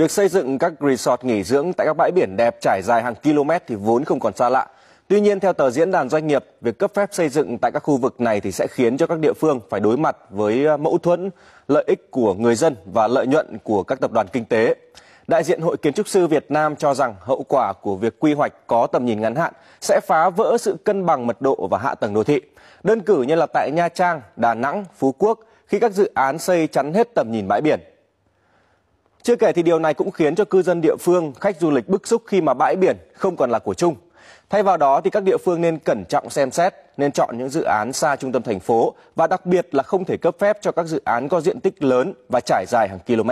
Việc xây dựng các resort nghỉ dưỡng tại các bãi biển đẹp trải dài hàng km thì vốn không còn xa lạ. Tuy nhiên, theo tờ diễn đàn doanh nghiệp, việc cấp phép xây dựng tại các khu vực này thì sẽ khiến cho các địa phương phải đối mặt với ờ, mâu thuẫn lợi ích của người dân và lợi nhuận của các tập đoàn kinh tế. Đại diện Hội Kiến trúc sư Việt Nam cho rằng hậu quả của việc quy hoạch có tầm nhìn ngắn hạn sẽ phá vỡ sự cân bằng mật độ và hạ tầng đô thị. Đơn cử như là tại Nha Trang, Đà Nẵng, Phú Quốc khi các dự án xây chắn hết tầm nhìn bãi biển. Chưa kể thì điều này cũng khiến cho cư dân địa phương, khách du lịch bức xúc khi mà bãi biển không còn là của chung. Thay vào đó thì các địa phương nên cẩn trọng xem xét, nên chọn những dự án xa trung tâm thành phố và đặc biệt là không thể cấp phép cho các dự án có diện tích lớn và trải dài hàng km.